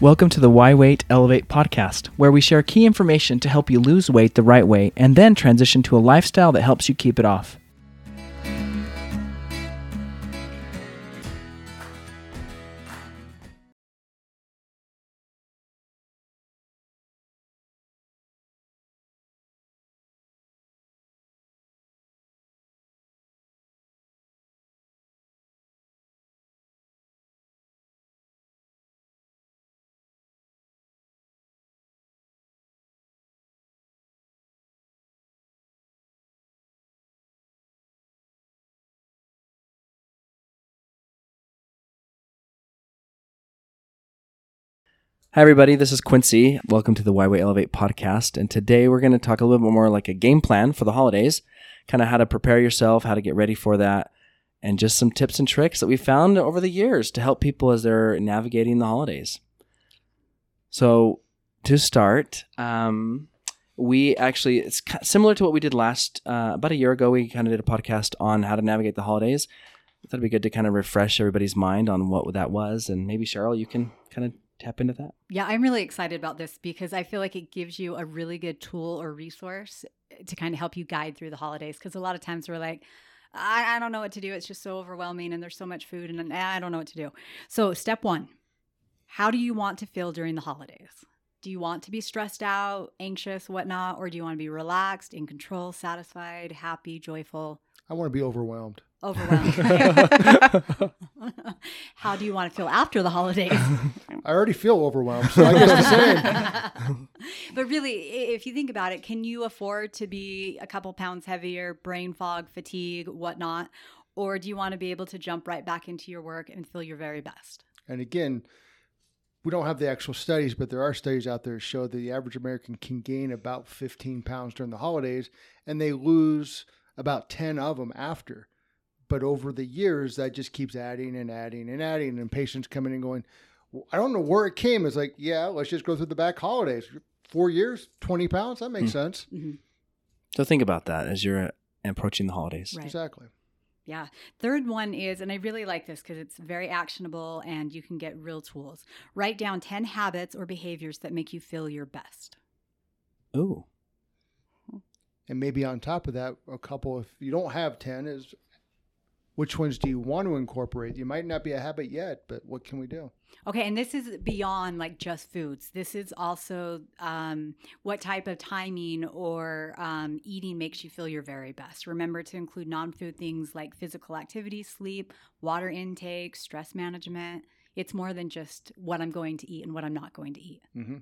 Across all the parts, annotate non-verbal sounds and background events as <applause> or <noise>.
Welcome to the Why Weight Elevate podcast, where we share key information to help you lose weight the right way and then transition to a lifestyle that helps you keep it off. Hi, everybody. This is Quincy. Welcome to the Why Weight Elevate podcast. And today we're going to talk a little bit more like a game plan for the holidays, kind of how to prepare yourself, how to get ready for that, and just some tips and tricks that we found over the years to help people as they're navigating the holidays. So, to start, um, we actually, it's similar to what we did last, uh, about a year ago. We kind of did a podcast on how to navigate the holidays. I thought it'd be good to kind of refresh everybody's mind on what that was. And maybe, Cheryl, you can kind of tap into that. Yeah, I'm really excited about this because I feel like it gives you a really good tool or resource eh, to kind of help you guide through the holidays. Because a lot of times we're like, I, I don't know what to do. It's just so overwhelming and there's so much food and eh, I don't know what to do. So, step one how do you want to feel during the holidays? Do you want to be stressed out, anxious, whatnot? Or do you want to be relaxed, in control, satisfied, happy, joyful? I want to be overwhelmed. Overwhelmed. <laughs> How do you want to feel after the holidays? I already feel overwhelmed, so I guess the same. <laughs> but really, if you think about it, can you afford to be a couple pounds heavier, brain fog, fatigue, whatnot? Or do you want to be able to jump right back into your work and feel your very best? And again, we don't have the actual studies, but there are studies out there that show that the average American can gain about 15 pounds during the holidays, and they lose about 10 of them after. But over the years, that just keeps adding and adding and adding, and patients coming and going, "Well, I don't know where it came. It's like, yeah, let's just go through the back holidays. Four years, 20 pounds, that makes sense. So think about that as you're uh, approaching the holidays. Right. Exactly. Yeah. Third one is, and I really like this because it's very actionable and you can get real tools. Write down 10 habits or behaviors that make you feel your best. Ooh. And maybe on top of that, a couple, if you don't have 10, is which ones do you want to incorporate? You might not be a habit yet, but what can we do? Okay, and this is beyond like just foods. This is also um, what type of timing or um, eating makes you feel your very best. Remember to include non food things like physical activity, sleep, water intake, stress management. It's more than just what I'm going to eat and what I'm not going to eat. Mm-hmm.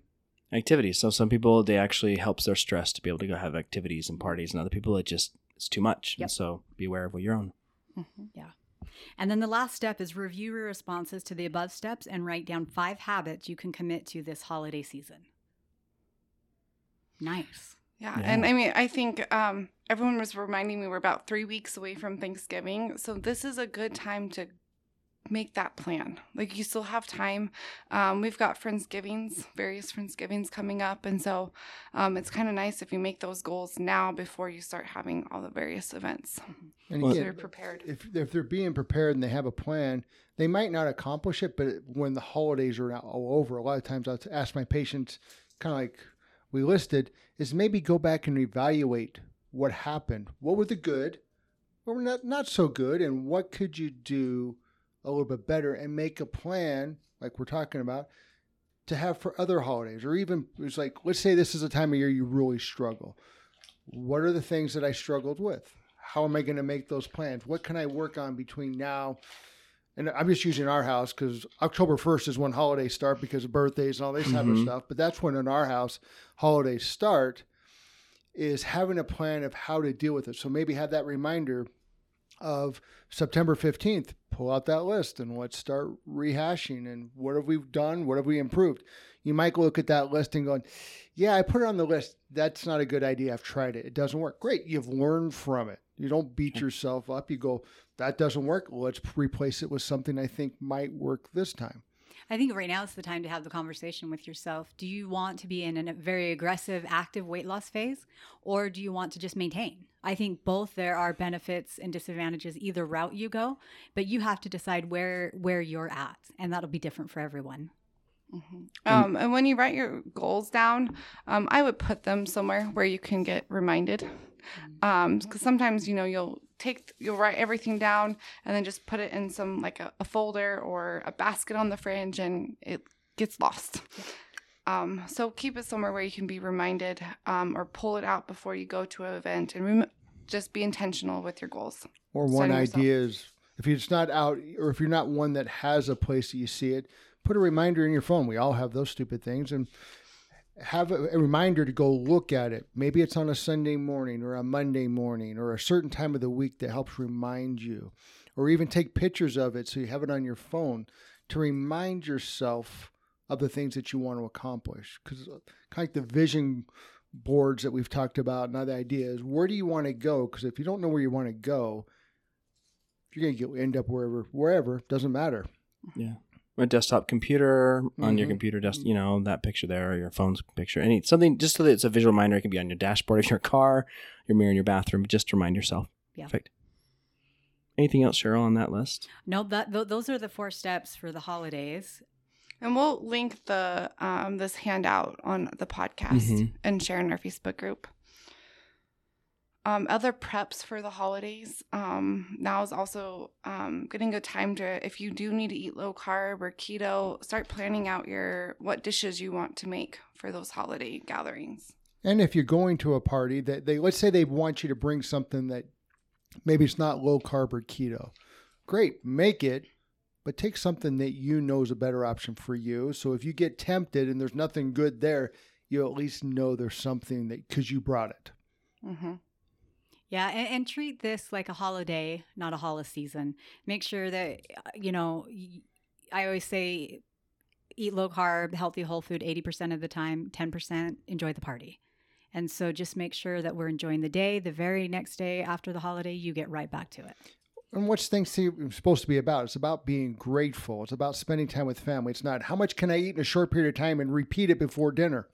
Activities. So some people they actually helps their stress to be able to go have activities and parties, and other people it just it's too much. Yep. And so be aware of what your own. Yeah. And then the last step is review your responses to the above steps and write down five habits you can commit to this holiday season. Nice. Yeah. Yeah. And I mean, I think um, everyone was reminding me we're about three weeks away from Thanksgiving. So this is a good time to make that plan. Like you still have time. Um, we've got Friendsgivings, various Friendsgivings coming up. And so um, it's kind of nice if you make those goals now before you start having all the various events. And Well- So you're prepared. if, if they're being prepared and they have a plan, they might not accomplish it, but when the holidays are now all over, a lot of times I'll ask my patients, kind of like we listed, is maybe go back and evaluate what happened. What were the good, what were not, not so good, and what could you do a little bit better and make a plan, like we're talking about, to have for other holidays, or even it's like, let's say this is a time of year you really struggle. What are the things that I struggled with? How am I going to make those plans? What can I work on between now? And I'm just using our house because October 1st is when holidays start because of birthdays and all this type of Mhm. stuff. But that's when in our house holidays start, is having a plan of how to deal with it. So maybe have that reminder of September 15th, pull out that list and let's start rehashing and what have we done? What have we improved? You might look at that list and going, yeah, I put it on the list. That's not a good idea. I've tried it. It doesn't work. Great. You've learned from it. You don't beat yourself up. You go, that doesn't work. Let's replace it with something I think might work this time. I think right now is the time to have the conversation with yourself. Do you want to be in a very aggressive, active weight loss phase, or do you want to just maintain? I think both there are benefits and disadvantages either route you go, but you have to decide where where you're at, and that'll be different for everyone. Mhm. Um, and when you write your goals down, um, I would put them somewhere where you can get reminded. Because sometimes you know you'll take you'll write everything down and then just put it in some like a, a folder or a basket on the fridge and it gets lost. Um, so keep it somewhere where you can be reminded um, or pull it out before you go to an event and rem- just be intentional with your goals. Or one idea is if it's not out, or if you're not one that has a place that you see it, put a reminder in your phone. We all have those stupid things, and have a, a reminder to go look at it. Maybe it's on a Sunday morning or a Monday morning or a certain time of the week that helps remind you, or even take pictures of it so you have it on your phone to remind yourself of the things that you want to accomplish. Because kind of like the vision boards that we've talked about, another idea is where do you want to go? Because if you don't know where you want to go, you're going to get, end up wherever, wherever, doesn't matter. Yeah. A desktop computer on your Mhm. computer desk, you know, that picture there or your phone's picture. Any something just so that it's a visual reminder. It can be on your dashboard of your car, your mirror in your bathroom, just to remind yourself. Yeah. Perfect. Anything else, Cheryl, on that list? No, that th- those are the four steps for the holidays. And we'll link the um, this handout on the podcast Mhm. and share in our Facebook group. Um, other preps for the holidays. Um, now is also um, getting a time to, if you do need to eat low carb or keto, start planning out your what dishes you want to make for those holiday gatherings. And if you're going to a party that they let's say they want you to bring something that maybe it's not low carb or keto. Great, make it, but take something that you know is a better option for you. So if you get tempted and there's nothing good there, you at least know there's something that because you brought it. hmm Yeah, and, and treat this like a holiday, not a holiday season. Make sure that uh, you know. I always say, eat low carb, healthy whole food eighty percent of the time. Ten percent enjoy the party, and so just make sure that we're enjoying the day. The very next day after the holiday, you get right back to it. And what's things supposed to be about? It's about being grateful. It's about spending time with family. It's not how much can I eat in a short period of time and repeat it before dinner.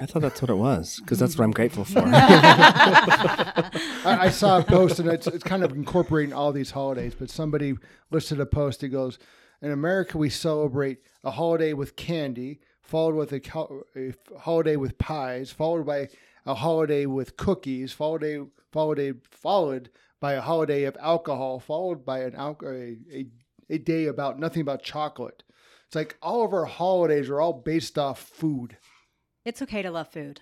I thought that's what it was because that's what I'm grateful for. <laughs> I, I saw a post and it's, it's kind of incorporating all these holidays, but somebody listed a post that goes, In America, we celebrate a holiday with candy, followed with a, co- a holiday with pies, followed by a holiday with cookies, followed, followed, followed by a holiday of alcohol, followed by an al- a, a, a day about nothing about chocolate. It's like all of our holidays are all based off food. It's okay to love food.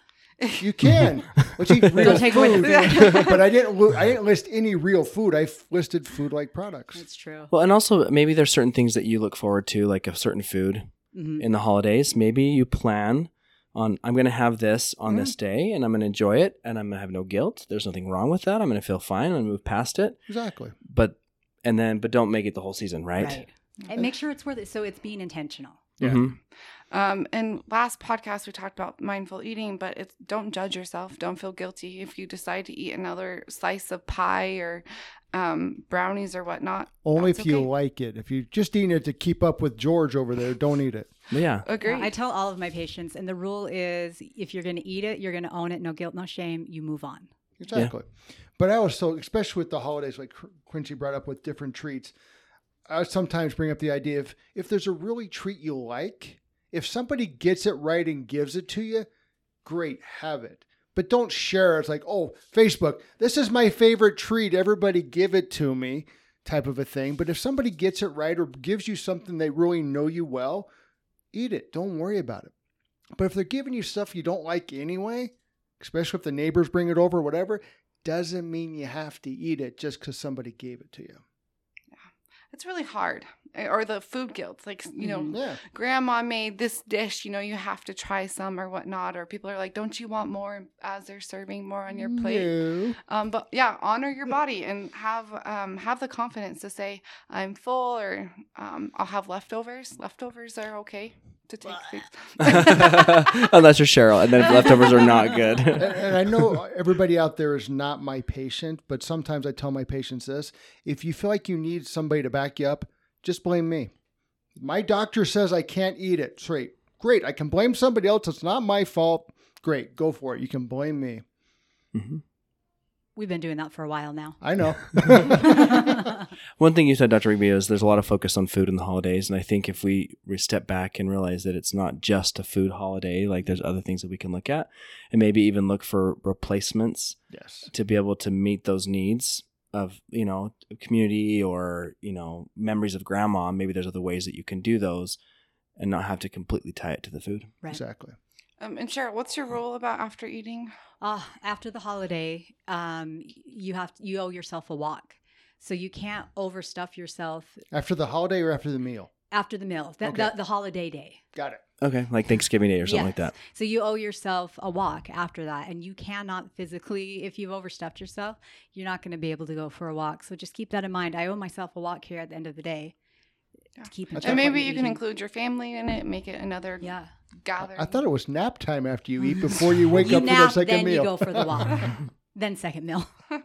You can. <laughs> Let's eat real Don't take away food. <laughs> but I didn't. Lo- I didn't list any real food. I f- listed food-like products. That's true. well, and also maybe there's certain things that you look forward to, like a certain food Mhm. in the holidays. Maybe you plan on I'm going to have this on this mm. day, and I'm going to enjoy it, and I'm going to have no guilt. There's nothing wrong with that. I'm going to feel fine. I'm going to move past it. Exactly. But and then, but don't make it the whole season, right? Right. And make sure it's worth it. So it's being intentional. Yeah. Mhm. Um, and last podcast we talked about mindful eating, but it's don't judge yourself. Don't feel guilty if you decide to eat another slice of pie or um, brownies or whatnot. Only That's if you like it. If you're just eating it to keep up with George over there, don't eat it. But <laughs> yeah. Agree. I tell all of my patients, and the rule is if you're going to eat it, you're going to own it. No guilt, no shame. You move on. Exactly. But I also, especially with the holidays, like Quincy brought up with different treats, I sometimes bring up the idea of if there's a really treat you like, if somebody gets it right and gives it to you, great, have it. But don't share. It's like, oh, Facebook, this is my favorite treat. Everybody give it to me, type of a thing. But if somebody gets it right or gives you something they really know you well, eat it. Don't worry about it. But if they're giving you stuff you don't like anyway, especially if the neighbors bring it over or whatever, doesn't mean you have to eat it just because somebody gave it to you. It's really hard. Or the food guilt, like you know, Mhm. Yeah. grandma made this dish. You know, you have to try some or whatnot. Or people are like, "Don't you want more?" As they're serving more on your plate. No. Um, but yeah, honor your body and have um, have the confidence to say I'm full or um, I'll have leftovers. Leftovers are okay to take. things. <laughs> Unless you're Cheryl, and then <laughs> leftovers are not good. and, and I know <laughs> everybody out there is not my patient, but sometimes I tell my patients this if you feel like you need somebody to back you up, just blame me. My doctor says I can't eat it. Straight. Great. I can blame somebody else. It's not my fault. Great. Go for it. You can blame me. Mhm. We've been doing that for a while now. I know. <laughs> <laughs> One thing you said, Dr. Rigby, is there's a lot of focus on food in the holidays, and I think if we, we step back and realize that it's not just a food holiday, like there's other things that we can look at, and maybe even look for replacements Yes. to be able to meet those needs of you know community or you know memories of grandma. Maybe there's other ways that you can do those, and not have to completely tie it to the food. Right. Exactly. Um, and Cheryl, what's your rule about after eating? Ah, after the holiday, um, you have you owe yourself a walk, so you can't overstuff yourself After the holiday or after the meal? after the meal, the, Okay. the, the holiday day. Got it. Okay, like Thanksgiving Day or something like that. So you owe yourself a walk after that, and you cannot physically, if you've overstuffed yourself, you're not going to be able to go for a walk. So just keep that in mind. I owe myself a walk here at the end of the day. Yeah. To keep in That's And maybe you're can eating. include your family in it, make it another Yeah, gathering. I thought it was nap time after you eat <laughs> before you wake you up for nap, the second then meal. Then you go for the <laughs> walk, then second meal. <laughs>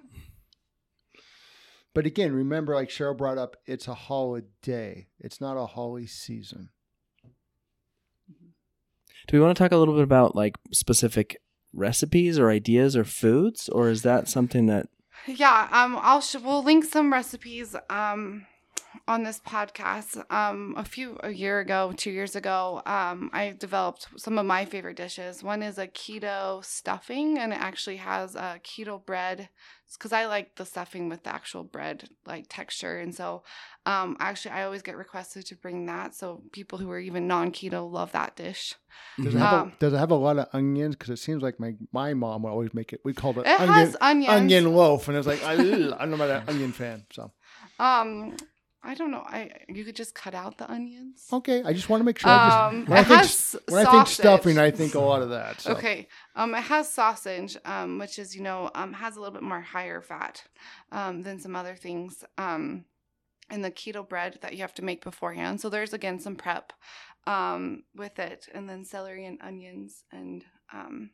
But again, remember, like Cheryl brought up, it's a holiday. It's not a holly season. Do we want to talk a little bit about like specific recipes or ideas or foods, or is that something that Yeah, um, I'll sh- we'll link some recipes um on this podcast. Um, a few a year ago, two years ago, um, I developed some of my favorite dishes. One is a keto stuffing, and it actually has a keto bread. because I like the stuffing with the actual bread like texture, and so um, actually I always get requested to bring that. So people who are even non keto love that dish. Does, it have Um, a, does it have a lot of onions? Because it seems like my, my mom would always make it. We called it, It onion, onion loaf. And it's like, I, I'm not an onion fan. So, Um, I don't know. I you could just cut out the onions. okay. I just want to make sure. I just, Um, when I it think, has when I think stuffing, I think a lot of that. So. Okay. Um, it has sausage, um, which is you know um has a little bit more higher fat, um, than some other things. Um, and the keto bread that you have to make beforehand. So there's again some prep, um, with it, and then celery and onions and um,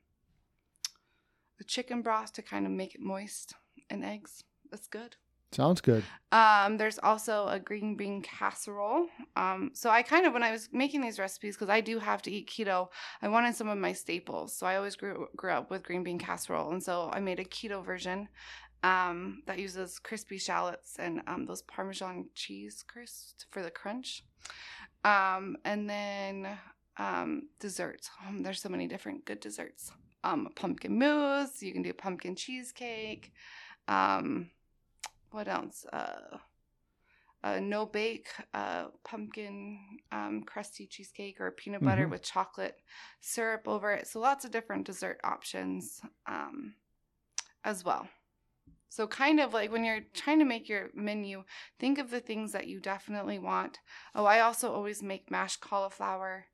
the chicken broth to kind of make it moist and eggs. That's good. Sounds good. Um, there's also a green bean casserole. Um, so I kind of when I was making these recipes because I do have to eat keto, I wanted some of my staples. So I always grew grew up with green bean casserole, and so I made a keto version um, that uses crispy shallots and um, those Parmesan cheese crisps for the crunch. Um, and then um, desserts. There's so many different good desserts. Um, pumpkin mousse. You can do pumpkin cheesecake. Um, what else? Uh, uh, no bake, uh, pumpkin um, crusty cheesecake or peanut butter Mhm. with chocolate syrup over it. So lots of different dessert options um, as well. So kind of like when you're trying to make your menu, think of the things that you definitely want. Oh, I also always make mashed cauliflower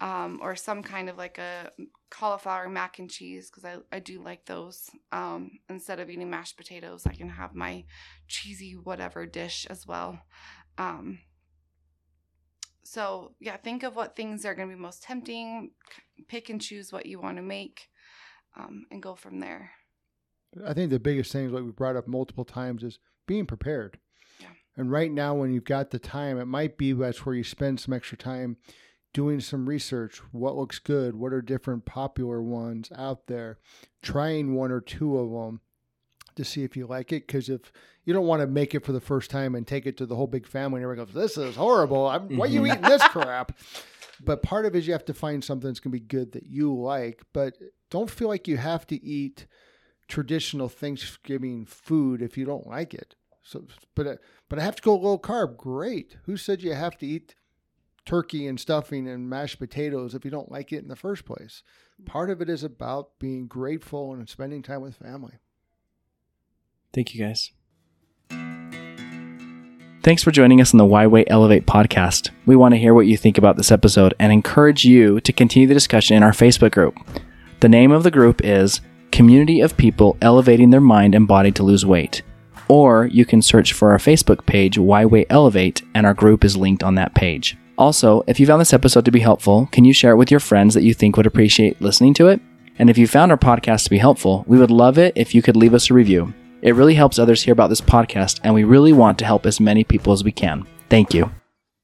um, or some kind of like a cauliflower mac and cheese because I, I do like those. Um, instead of eating mashed potatoes, I can have my cheesy whatever dish as well. Um, so yeah, think of what things are going to be most tempting. Pick and choose what you want to make, um, and go from there. I think the biggest thing is what we brought up multiple times is being prepared. Yeah. And right now, when you've got the time, it might be that's where you spend some extra time doing some research. What looks good? What are different popular ones out there? Trying one or two of them to see if you like it. Because if you don't want to make it for the first time and take it to the whole big family, and everyone goes, "This is horrible. I'm, why are you Mhm. eating this <laughs> crap?" But part of it is you have to find something that's going to be good that you like. But don't feel like you have to eat traditional Thanksgiving food if you don't like it. So, but but I have to go low carb. Great. Who said you have to eat turkey and stuffing and mashed potatoes if you don't like it in the first place? Part of it is about being grateful and spending time with family. Thank you guys. Thanks for joining us on the Why Weight Elevate podcast. We want to hear what you think about this episode and encourage you to continue the discussion in our Facebook group. The name of the group is Community of People Elevating Their Mind and Body to Lose Weight. Or you can search for our Facebook page, Why Weight Elevate, and our group is linked on that page. Also, if you found this episode to be helpful, can you share it with your friends that you think would appreciate listening to it? And if you found our podcast to be helpful, we would love it if you could leave us a review. It really helps others hear about this podcast, and we really want to help as many people as we can. Thank you.